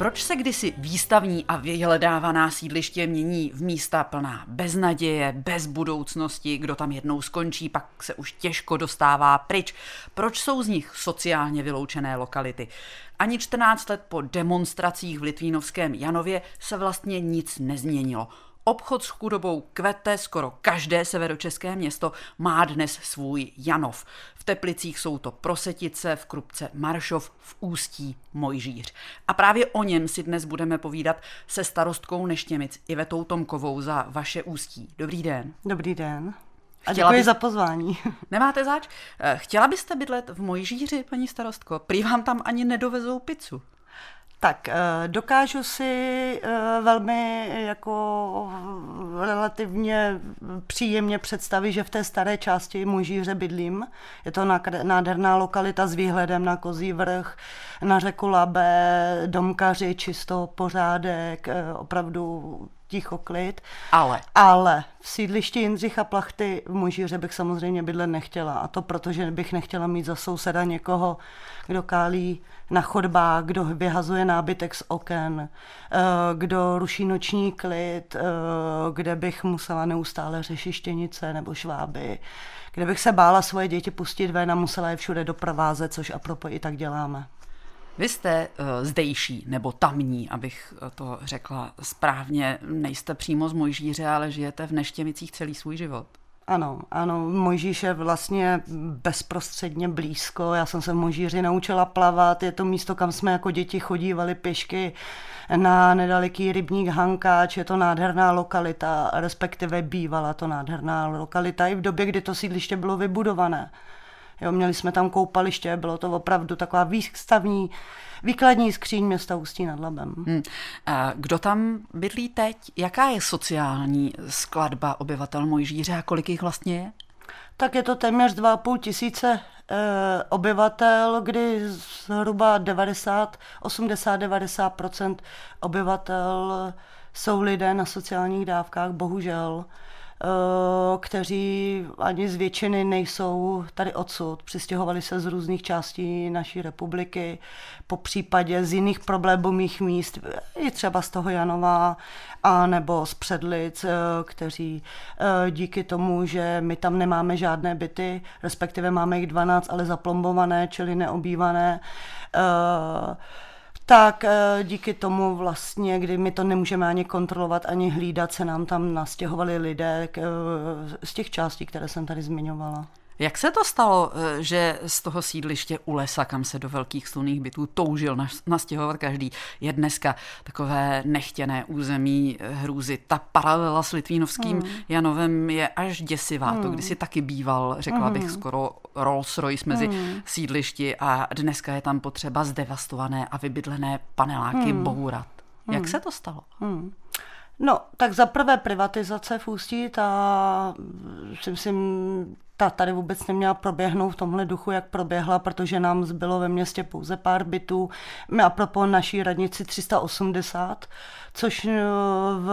Proč se kdysi výstavní a vyhledávaná sídliště mění v místa plná beznaděje, bez budoucnosti, kdo tam jednou skončí, pak se už těžko dostává pryč? Proč jsou z nich sociálně vyloučené lokality? Ani 14 let po demonstracích v Litvínovském Janově se vlastně nic nezměnilo. Obchod s chudobou kvete, skoro každé severočeské město má dnes svůj Janov. V Teplicích jsou to Prosetice, v Krupce Maršov, v Ústí Mojžíř. A právě o něm si dnes budeme povídat se starostkou Neštěmic Ivetou Tomkovou za vaše Ústí. Dobrý den. Dobrý den. A děkuji by... za pozvání. Nemáte zač? Eh, chtěla byste bydlet v Mojžíři, paní starostko? Prý vám tam ani nedovezou pizzu. Tak, eh, dokážu si eh, velmi jako relativně příjemně představit, že v té staré části Mužíře bydlím. Je to nádherná lokalita s výhledem na Kozí vrch, na řeku Labe, domkaři, čisto, pořádek, eh, opravdu ticho, klid. Ale. Ale v sídlišti Jindřicha Plachty v Mužíře bych samozřejmě bydlet nechtěla. A to proto, že bych nechtěla mít za souseda někoho, kdo kálí na chodbách, kdo vyhazuje nábytek z oken, eh, kdo ruší noční klid, eh, kde bych musela neustále řešit štěnice nebo šváby, kde bych se bála svoje děti pustit ven a musela je všude doprovázet, což apropo i tak děláme. Vy jste uh, zdejší nebo tamní, abych to řekla správně. Nejste přímo z Mojžíře, ale žijete v Neštěmicích celý svůj život. Ano, ano, Mojžíš je vlastně bezprostředně blízko. Já jsem se v Mojžíři naučila plavat. Je to místo, kam jsme jako děti chodívali pěšky na nedaleký rybník Hankáč. Je to nádherná lokalita, respektive bývala to nádherná lokalita i v době, kdy to sídliště bylo vybudované. Jo, měli jsme tam koupaliště, bylo to opravdu taková výstavní výkladní skříň města Ústí nad Labem. Hmm. A kdo tam bydlí teď? Jaká je sociální skladba obyvatel Mojžíře a kolik jich vlastně je? Tak je to téměř 2,5 tisíce e, obyvatel, kdy zhruba 90, 80-90% obyvatel jsou lidé na sociálních dávkách, bohužel. Eh, kteří ani z většiny nejsou tady odsud. Přistěhovali se z různých částí naší republiky, po případě z jiných problémových míst, i třeba z toho Janova, a nebo z Předlic, eh, kteří eh, díky tomu, že my tam nemáme žádné byty, respektive máme jich 12, ale zaplombované, čili neobývané, tak eh, díky tomu vlastně, kdy my to nemůžeme ani kontrolovat, ani hlídat, se nám tam nastěhovali lidé eh, z těch částí, které jsem tady zmiňovala. Jak se to stalo, eh, že z toho sídliště u lesa, kam se do velkých sluných bytů toužil nastěhovat každý, je dneska takové nechtěné území eh, hrůzy? Ta paralela s Litvínovským hmm. Janovem je až děsivá. Hmm. To kdysi taky býval, řekla hmm. bych, skoro Rolls Royce mezi hmm. sídlišti a dneska je tam potřeba zdevastované a vybydlené paneláky hmm. bourat. Jak hmm. se to stalo? Hmm. No, tak za prvé privatizace v Ústí, ta si myslím, ta tady vůbec neměla proběhnout v tomhle duchu, jak proběhla, protože nám zbylo ve městě pouze pár bytů. My apropo naší radnici 380, což eh, v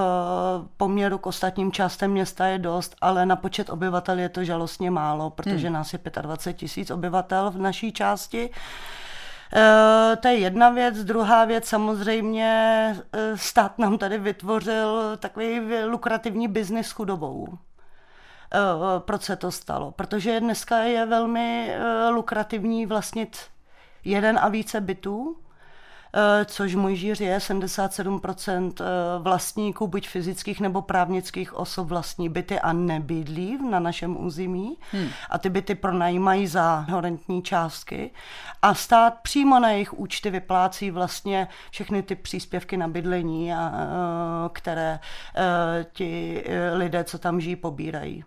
poměru k ostatním částem města je dost, ale na počet obyvatel je to žalostně málo, protože hmm. nás je 25 tisíc obyvatel v naší části. Uh, to je jedna věc. Druhá věc, samozřejmě uh, stát nám tady vytvořil takový lukrativní biznis s chudobou. Uh, proč se to stalo? Protože dneska je velmi lukrativní vlastnit jeden a více bytů, Eh, což Mojžíř je 77% eh, vlastníků, buď fyzických nebo právnických osob vlastní byty a nebydlí na našem území. Hmm. A ty byty pronajímají za horentní částky. A stát přímo na jejich účty vyplácí vlastně všechny ty příspěvky na bydlení, a, eh, které ti lidé, co tam žijí, pobírají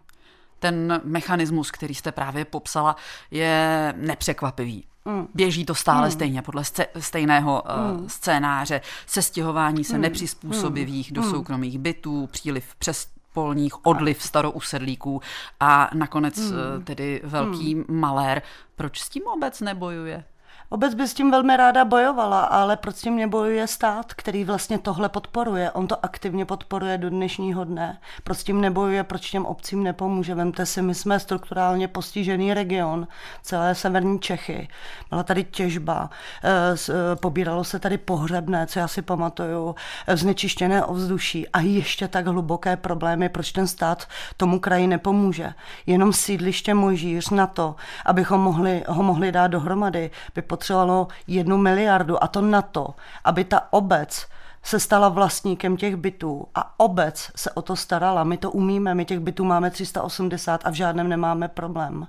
ten mechanismus, který jste právě popsala, je nepřekvapivý. Mm. Běží to stále mm. stejně, podle stejného uh, scénáře. Sestěhování se mm. nepřizpůsobivých mm. do soukromých bytů, příliv přes polních, odliv starousedlíků a nakonec mm. uh, tedy velký mm. malér. Proč s tím obec nebojuje? Obec by s tím velmi ráda bojovala, ale proč s tím nebojuje stát, který vlastně tohle podporuje? On to aktivně podporuje do dnešního dne. Proč s tím nebojuje, proč těm obcím nepomůže? Vemte si, my jsme strukturálně postižený region, celé severní Čechy. Byla tady těžba, eh, eh, pobíralo se tady pohřebné, co já si pamatuju, eh, znečištěné ovzduší a ještě tak hluboké problémy, proč ten stát tomu kraji nepomůže. Jenom sídliště Mojžíř na to, abychom mohli, ho mohli dát dohromady, by potřebovalo jednu miliardu a to na to, aby ta obec se stala vlastníkem těch bytů a obec se o to starala. My to umíme, my těch bytů máme 380 a v žádném nemáme problém.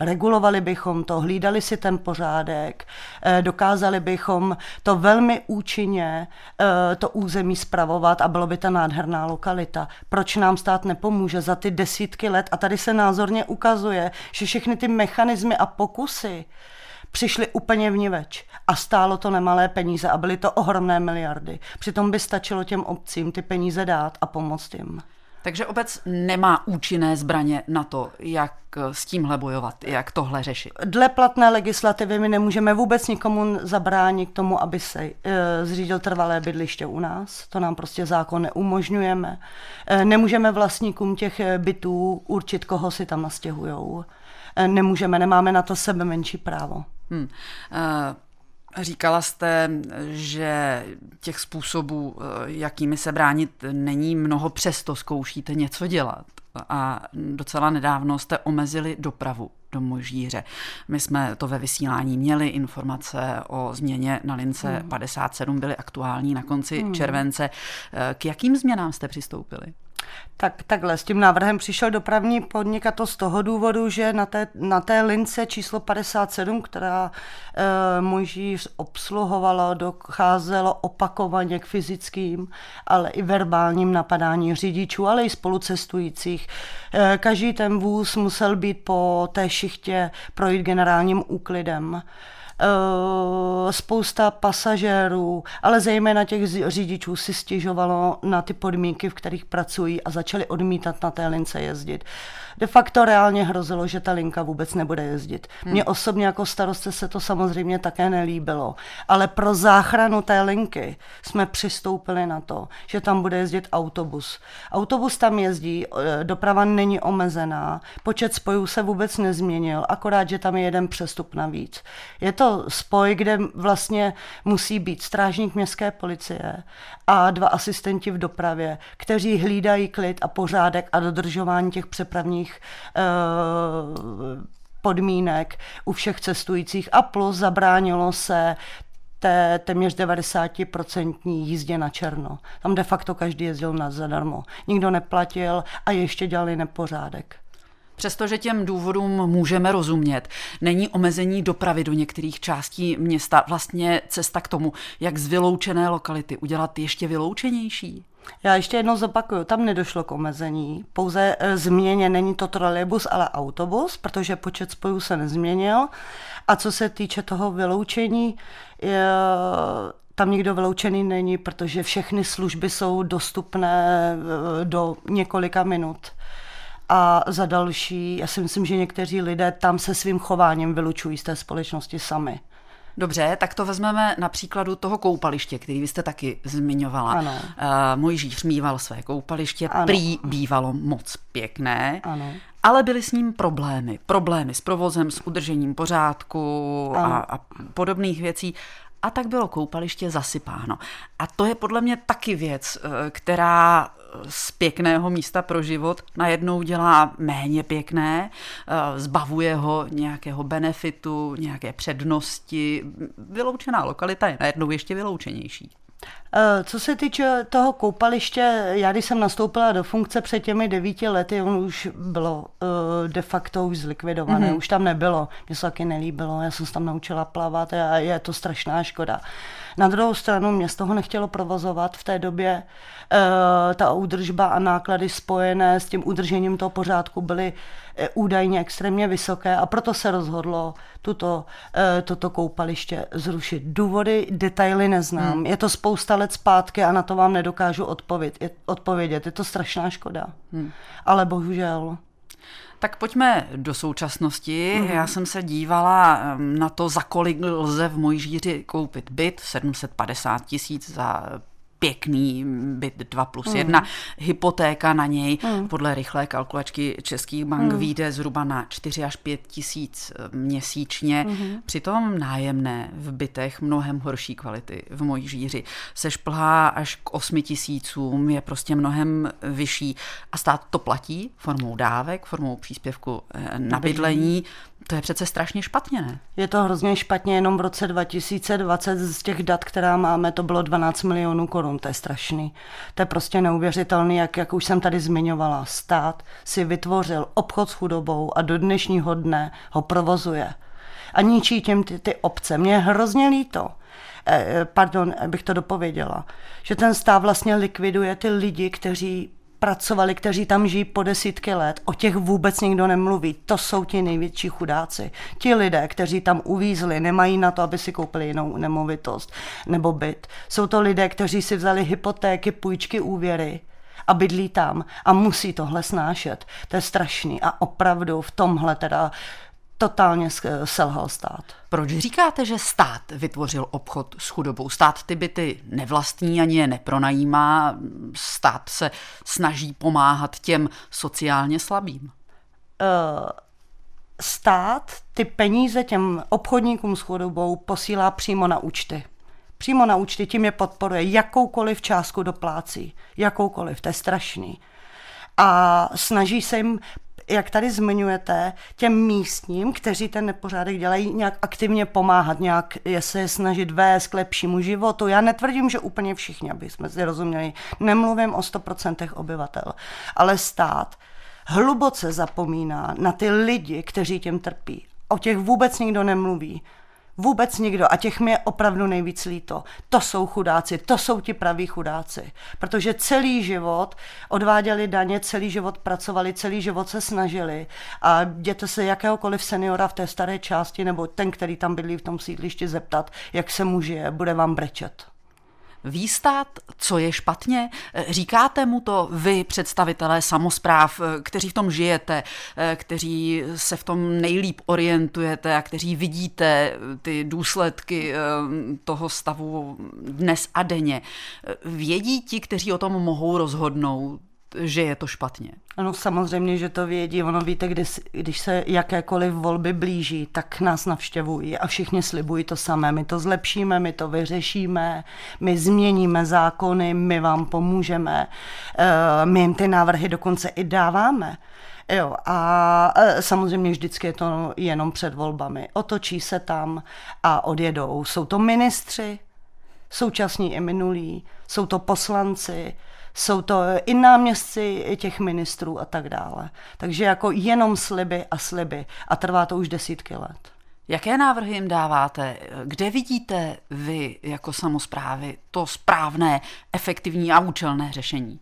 Regulovali bychom to, hlídali si ten pořádek, eh, dokázali bychom to velmi účinně, eh, to území spravovat a bylo by ta nádherná lokalita. Proč nám stát nepomůže za ty desítky let? A tady se názorně ukazuje, že všechny ty mechanismy a pokusy, přišly úplně vniveč a stálo to nemalé peníze a byly to ohromné miliardy. Přitom by stačilo těm obcím ty peníze dát a pomoct jim. Takže obec nemá účinné zbraně na to, jak s tímhle bojovat, jak tohle řešit. Dle platné legislativy my nemůžeme vůbec nikomu zabránit k tomu, aby se e, zřídil trvalé bydliště u nás. To nám prostě zákon neumožňujeme. E, nemůžeme vlastníkům těch bytů určit, koho si tam nastěhujou. Nemůžeme, nemáme na to sebe menší právo. Hmm. Říkala jste, že těch způsobů, eh, jakými se bránit, není mnoho, přesto zkoušíte něco dělat. A docela nedávno jste omezili dopravu do Možíře. My jsme to ve vysílání měli, informace o změně na lince hmm. 57 byly aktuální na konci hmm. července. Eh, k jakým změnám jste přistoupili? Tak takhle, s tím návrhem přišel dopravní podnik a to z toho důvodu, že na té, na té lince číslo 57, která e, Mojžíř obsluhovala, docházelo opakovaně k fyzickým, ale i verbálním napadání řidičů, ale i spolucestujících. E, každý ten vůz musel být po té šichtě projít generálním úklidem. Eh, spousta pasažérů, ale zejména těch řidičů si stěžovalo na ty podmínky, v kterých pracují a začali odmítat na té lince jezdit de facto reálně hrozilo, že ta linka vůbec nebude jezdit. Hmm. Mně osobně jako starostce se to samozřejmě také nelíbilo, ale pro záchranu té linky jsme přistoupili na to, že tam bude jezdit autobus. Autobus tam jezdí, eh, doprava není omezená, počet spojů se vůbec nezměnil, akorát, že tam je jeden přestup navíc. Je to spoj, kde vlastně musí být strážník městské policie a dva asistenti v dopravě, kteří hlídají klid a pořádek a dodržování těch přepravních eh, podmínek u všech cestujících a plus zabránilo se té téměř 90% jízdě na černo. Tam de facto každý jezdil na zadarmo. Nikdo neplatil a ještě dělali nepořádek. Přestože těm důvodům můžeme rozumět, není omezení dopravy do některých částí města vlastně cesta k tomu, jak z vyloučené lokality udělat ještě vyloučenější? Já ještě jednou zopakuju, tam nedošlo k omezení, pouze e, změně není to trolejbus, ale autobus, protože počet spojů se nezměnil. A co se týče toho vyloučení, je, tam nikdo vyloučený není, protože všechny služby jsou dostupné e, do několika minut. A za další, já si myslím, že někteří lidé tam se svým chováním vylučují z té společnosti sami. Dobře, tak to vezmeme na příkladu toho koupaliště, který vy jste taky zmiňovala. Ano. Uh, Mojžíš mýval své koupaliště, ano. prý bývalo moc pěkné, ano. ale byly s ním problémy. Problémy s provozem, s udržením pořádku a, a podobných věcí a tak bylo koupaliště zasypáno. A to je podle mě taky věc, eh, která z pěkného místa pro život najednou dělá méně pěkné, eh, zbavuje ho nějakého benefitu, nějaké přednosti. Vyloučená lokalita je najednou ještě vyloučenější. Eh, co se týče toho koupaliště, já když jsem nastoupila do funkce před těmi devíti lety, on už bylo uh, de facto už zlikvidované, mm-hmm. už tam nebylo. Mně se taky nelíbilo, já jsem se tam naučila plavat a je to strašná škoda. Na druhou stranu mě z toho nechtělo provozovat v té době. Uh, ta údržba a náklady spojené s tím udržením toho pořádku byly uh, údajně extrémně vysoké a proto se rozhodlo tuto, uh, toto koupaliště zrušit. Důvody, detaily neznám. Hmm. Je to spousta let zpátky a na to vám nedokážu odpovědět. Je, odpovědět. Je to strašná škoda. Hmm. Ale bohužel. Tak pojďme do současnosti. Mm. Já jsem se dívala na to, za kolik lze v mojí žíři koupit byt, 750 tisíc za pěkný byt 2 plus 1, mm. hypotéka na něj mm. podle rychlé kalkulačky českých bank mm. vyjde zhruba na 4 až 5 tisíc eh, měsíčně. Mm. Přitom nájemné v bytech mnohem horší kvality v mojí žíři se šplhá až k 8 tisícům, je prostě mnohem vyšší a stát to platí formou dávek, formou příspěvku eh, na bydlení. To je přece strašně špatně, ne? Je to hrozně špatně, jenom v roce 2020 z těch dat, která máme, to bylo 12 milionů korun, to je strašný. To je prostě neuvěřitelný, jak, jak už jsem tady zmiňovala. Stát si vytvořil obchod s chudobou a do dnešního dne ho provozuje. A ničí těm ty, ty obce. Mně je hrozně líto, eh, eh pardon, abych to dopověděla, že ten stát vlastně likviduje ty lidi, kteří pracovali, kteří tam žijí po desítky let, o těch vůbec nikdo nemluví. To jsou ti největší chudáci. Ti lidé, kteří tam uvízli, nemají na to, aby si koupili jinou nemovitost nebo byt. Jsou to lidé, kteří si vzali hypotéky, půjčky, úvěry a bydlí tam a musí tohle snášet. To je strašný a opravdu v tomhle teda totálně selhal stát. Proč říkáte, že stát vytvořil obchod s chudobou? Stát ty byty nevlastní ani je nepronajímá, stát se snaží pomáhat těm sociálně slabým. Uh, stát ty peníze těm obchodníkům s chudobou posílá přímo na účty. Přímo na účty tím je podporuje, jakoukoliv částku doplácí, jakoukoliv, to je strašný. A snaží se jim jak tady zmiňujete, těm místním, kteří ten nepořádek dělají, nějak aktivně pomáhat, nějak je se snažit vést k lepšímu životu. Já netvrdím, že úplně všichni, aby jsme si rozuměli, nemluvím o 100% obyvatel, ale stát hluboce zapomíná na ty lidi, kteří těm trpí. O těch vůbec nikdo nemluví. Vůbec nikdo. A těch mi je opravdu nejvíc líto. To jsou chudáci, to jsou ti praví chudáci. Protože celý život odváděli daně, celý život pracovali, celý život se snažili. A jděte se jakéhokoliv seniora v té staré části, nebo ten, který tam bydlí v tom sídlišti, zeptat, jak se mu žije, bude vám brečet. Ví stát, co je špatně? Říkáte mu to vy, představitelé samozpráv, kteří v tom žijete, kteří se v tom nejlíp orientujete a kteří vidíte ty důsledky eh, toho stavu dnes a denně. Vědí ti, kteří o tom mohou rozhodnout, že je to špatně. Ano, samozřejmě, že to vědí. Ono víte, když, když se jakékoliv volby blíží, tak nás navštěvují a všichni slibují to samé. My to zlepšíme, my to vyřešíme, my změníme zákony, my vám pomůžeme. Eh, my jim ty návrhy dokonce i dáváme. Jo, a eh, samozřejmě vždycky je to jenom před volbami. Otočí se tam a odjedou. Jsou to ministři, současní i minulí, jsou to poslanci, jsou to i náměstci těch ministrů a tak dále. Takže jako jenom sliby a sliby a trvá to už desítky let. Jaké návrhy jim dáváte? Kde vidíte vy jako samozprávy to správné, efektivní a účelné řešení?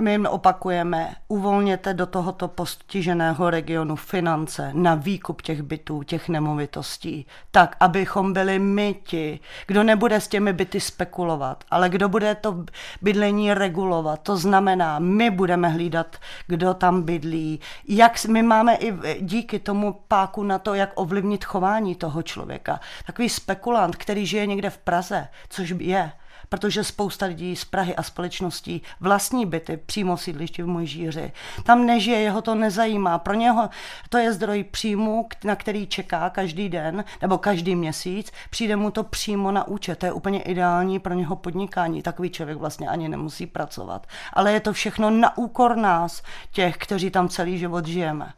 My jim opakujeme, uvolněte do tohoto postiženého regionu finance na výkup těch bytů, těch nemovitostí, tak, abychom byli my ti, kdo nebude s těmi byty spekulovat, ale kdo bude to bydlení regulovat. To znamená, my budeme hlídat, kdo tam bydlí, jak my máme i díky tomu páku na to, jak ovlivnit chování toho člověka. Takový spekulant, který žije někde v Praze, což je, protože spousta lidí z Prahy a společností vlastní byty přímo v sídlišti v Mojžíři. Tam nežije, jeho to nezajímá. Pro něho to je zdroj příjmu, na který čeká každý den nebo každý měsíc. Přijde mu to přímo na účet. To je úplně ideální pro něho podnikání. Takový člověk vlastně ani nemusí pracovat. Ale je to všechno na úkor nás, těch, kteří tam celý život žijeme.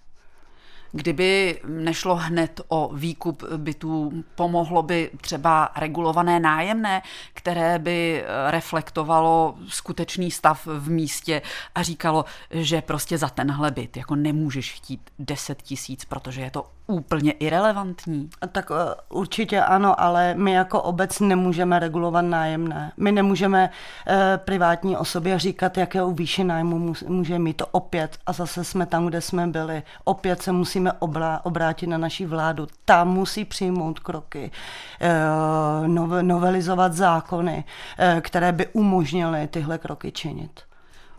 Kdyby nešlo hned o výkup bytů, pomohlo by třeba regulované nájemné, které by reflektovalo skutečný stav v místě a říkalo, že prostě za tenhle byt jako nemůžeš chtít 10 tisíc, protože je to úplně irrelevantní? Tak eh, určitě ano, ale my jako obec nemůžeme regulovat nájemné. My nemůžeme eh, privátní osobě říkat, jaké výši nájmu může mít. To opět a zase jsme tam, kde jsme byli. Opět se musíme obrá- obrátit na naší vládu. Ta musí přijmout kroky, eh, novelizovat zákony, které by umožnily tyhle kroky činit.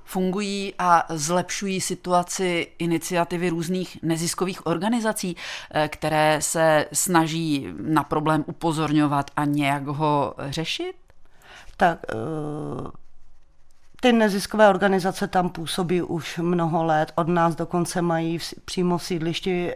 Fungují a zlepšují situaci iniciativy různých neziskových organizací, eh, které se snaží na problém upozorňovat a nějak ho řešit? Tak uh ty neziskové organizace tam působí už mnoho let, od nás dokonce mají v, přímo v sídlišti e,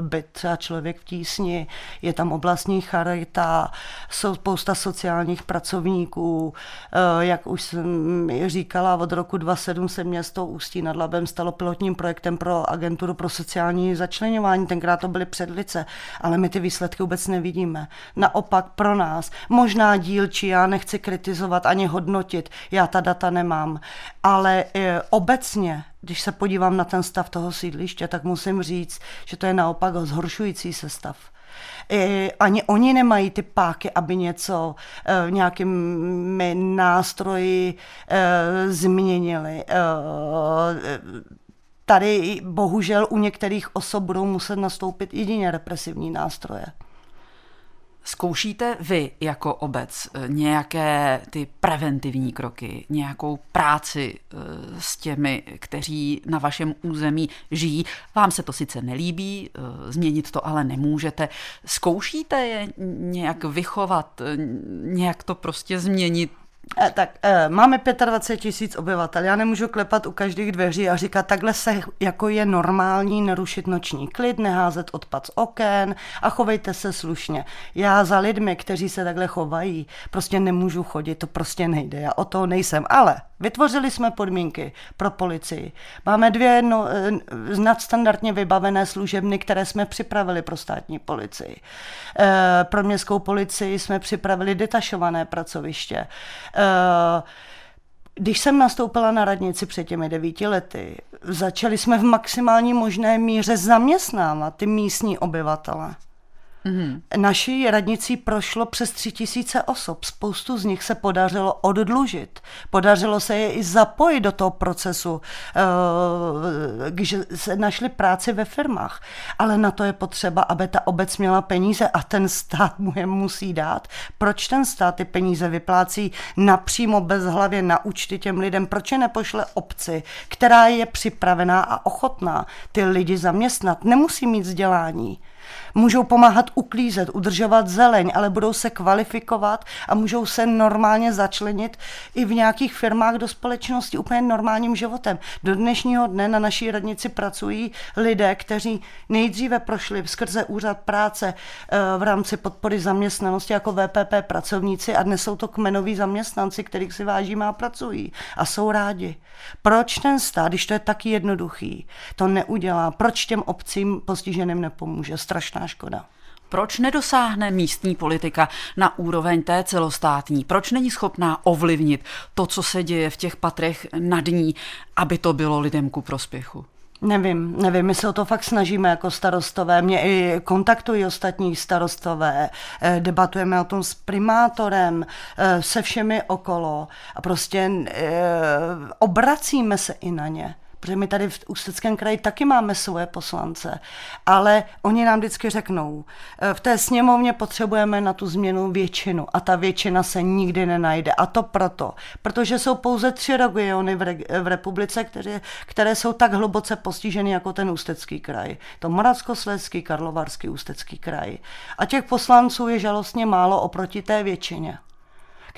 byt třeba člověk v tísni, je tam oblastní charita, jsou spousta sociálních pracovníků, e, jak už jsem říkala, od roku 2007 se město Ústí nad Labem stalo pilotním projektem pro agenturu pro sociální začlenování, tenkrát to byly předlice, ale my ty výsledky vůbec nevidíme. Naopak pro nás, možná dílčí, já nechci kritizovat ani hodnotit, já ta data ne nemám. Ale e, obecně, když se podívám na ten stav toho sídliště, tak musím říct, že to je naopak zhoršující se stav. E, ani oni nemají ty páky, aby něco e, nějakými nástroji změnili. Tady bohužel u některých osob budou muset nastoupit jedině represivní nástroje. Zkoušíte vy jako obec eh, nějaké ty preventivní kroky, nějakou práci eh, s těmi, kteří na vašem území žijí? Vám se to sice nelíbí, eh, změnit to ale nemůžete. Zkoušíte je nějak vychovat, nějak to prostě změnit tak eh, máme 25 tisíc obyvatel. Já nemůžu klepat u každých dveří a říkat, takhle se jako je normální nerušit noční klid, neházet odpad z oken a chovejte se slušně. Já za lidmi, kteří se takhle chovají, prostě nemůžu chodit, to prostě nejde. Já o to nejsem. Ale vytvořili jsme podmínky pro policii. Máme dvě no, eh, nadstandardně vybavené služebny, které jsme připravili pro státní policii. Eh, pro městskou policii jsme připravili detašované pracoviště. Eh, když jsem nastoupila na radnici před těmi devíti lety, začali jsme v maximální možné míře zaměstnávat ty místní obyvatele. Mm-hmm. Naší radnicí prošlo přes tři tisíce osob. Spoustu z nich se podařilo oddlužit. Podařilo se je i zapojit do toho procesu, eh, když se našli práci ve firmách. Ale na to je potřeba, aby ta obec měla peníze a ten stát mu je musí dát. Proč ten stát ty peníze vyplácí napřímo bez hlavě na účty těm lidem? Proč je nepošle obci, která je připravená a ochotná ty lidi zaměstnat? Nemusí mít vzdělání. Můžou pomáhat uklízet, udržovat zeleň, ale budou se kvalifikovat a můžou se normálně začlenit i v nějakých firmách do společnosti úplně normálním životem. Do dnešního dne na naší radnici pracují lidé, kteří nejdříve prošli skrze úřad práce eh, v rámci podpory zaměstnanosti jako VPP pracovníci a dnes jsou to kmenoví zaměstnanci, kterých si vážíme a pracují a jsou rádi. Proč ten stát, když to je taky jednoduchý, to neudělá? Proč těm obcím postiženým nepomůže? Strašná škoda. Proč nedosáhne místní politika na úroveň té celostátní? Proč není schopná ovlivnit to, co se děje v těch patrech nad ní, aby to bylo lidem ku prospěchu? Nevím, nevím, my se o to fakt snažíme jako starostové. Mě i kontaktují ostatní starostové, eh, debatujeme o tom s primátorem, eh, se všemi okolo a prostě eh, obracíme se i na ně protože my tady v Ústeckém kraji taky máme svoje poslance, ale oni nám vždycky řeknou, v té sněmovně potřebujeme na tu změnu většinu a ta většina se nikdy nenajde. A to proto, protože jsou pouze tři regiony v, re- v republice, které, které jsou tak hluboce postiženy jako ten Ústecký kraj. To Moravskoslezský, Karlovarský, Ústecký kraj. A těch poslanců je žalostně málo oproti té většině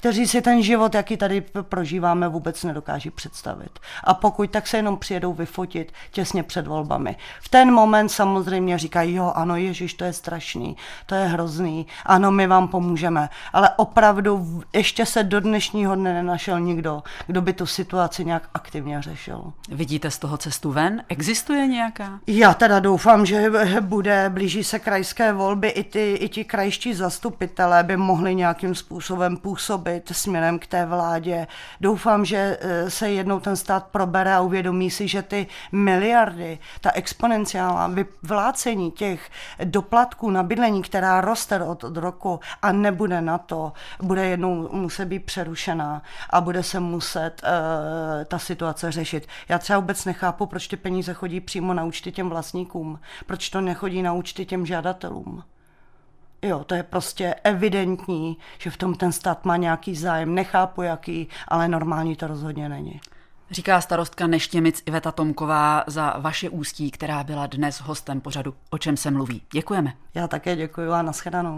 kteří si ten život, jaký tady prožíváme, vůbec nedokáží představit. A pokud, tak se jenom přijedou vyfotit těsně před volbami. V ten moment samozřejmě říkají, jo, ano, Ježíš, to je strašný, to je hrozný, ano, my vám pomůžeme. Ale opravdu ještě se do dnešního dne nenašel nikdo, kdo by tu situaci nějak aktivně řešil. Vidíte z toho cestu ven? Existuje nějaká? Já teda doufám, že bude, blíží se krajské volby, i, ty, i ti krajští zastupitelé by mohli nějakým způsobem působit působit směrem k té vládě. Doufám, že eh, se jednou ten stát probere a uvědomí si, že ty miliardy, ta exponenciálna vyvlácení těch doplatků na bydlení, která roste od, od roku a nebude na to, bude jednou muset být přerušená a bude se muset uh, ta situace řešit. Já třeba vůbec nechápu, proč ty peníze chodí přímo na účty těm vlastníkům, proč to nechodí na účty těm žadatelům. Jo, to je prostě evidentní, že v tom ten stát má nějaký zájem. Nechápu jaký, ale normální to rozhodně není. Říká starostka Neštěmic Iveta Tomková za vaše ústí, která byla dnes hostem pořadu O čem se mluví. Děkujeme. Já také děkuji a nashledanou.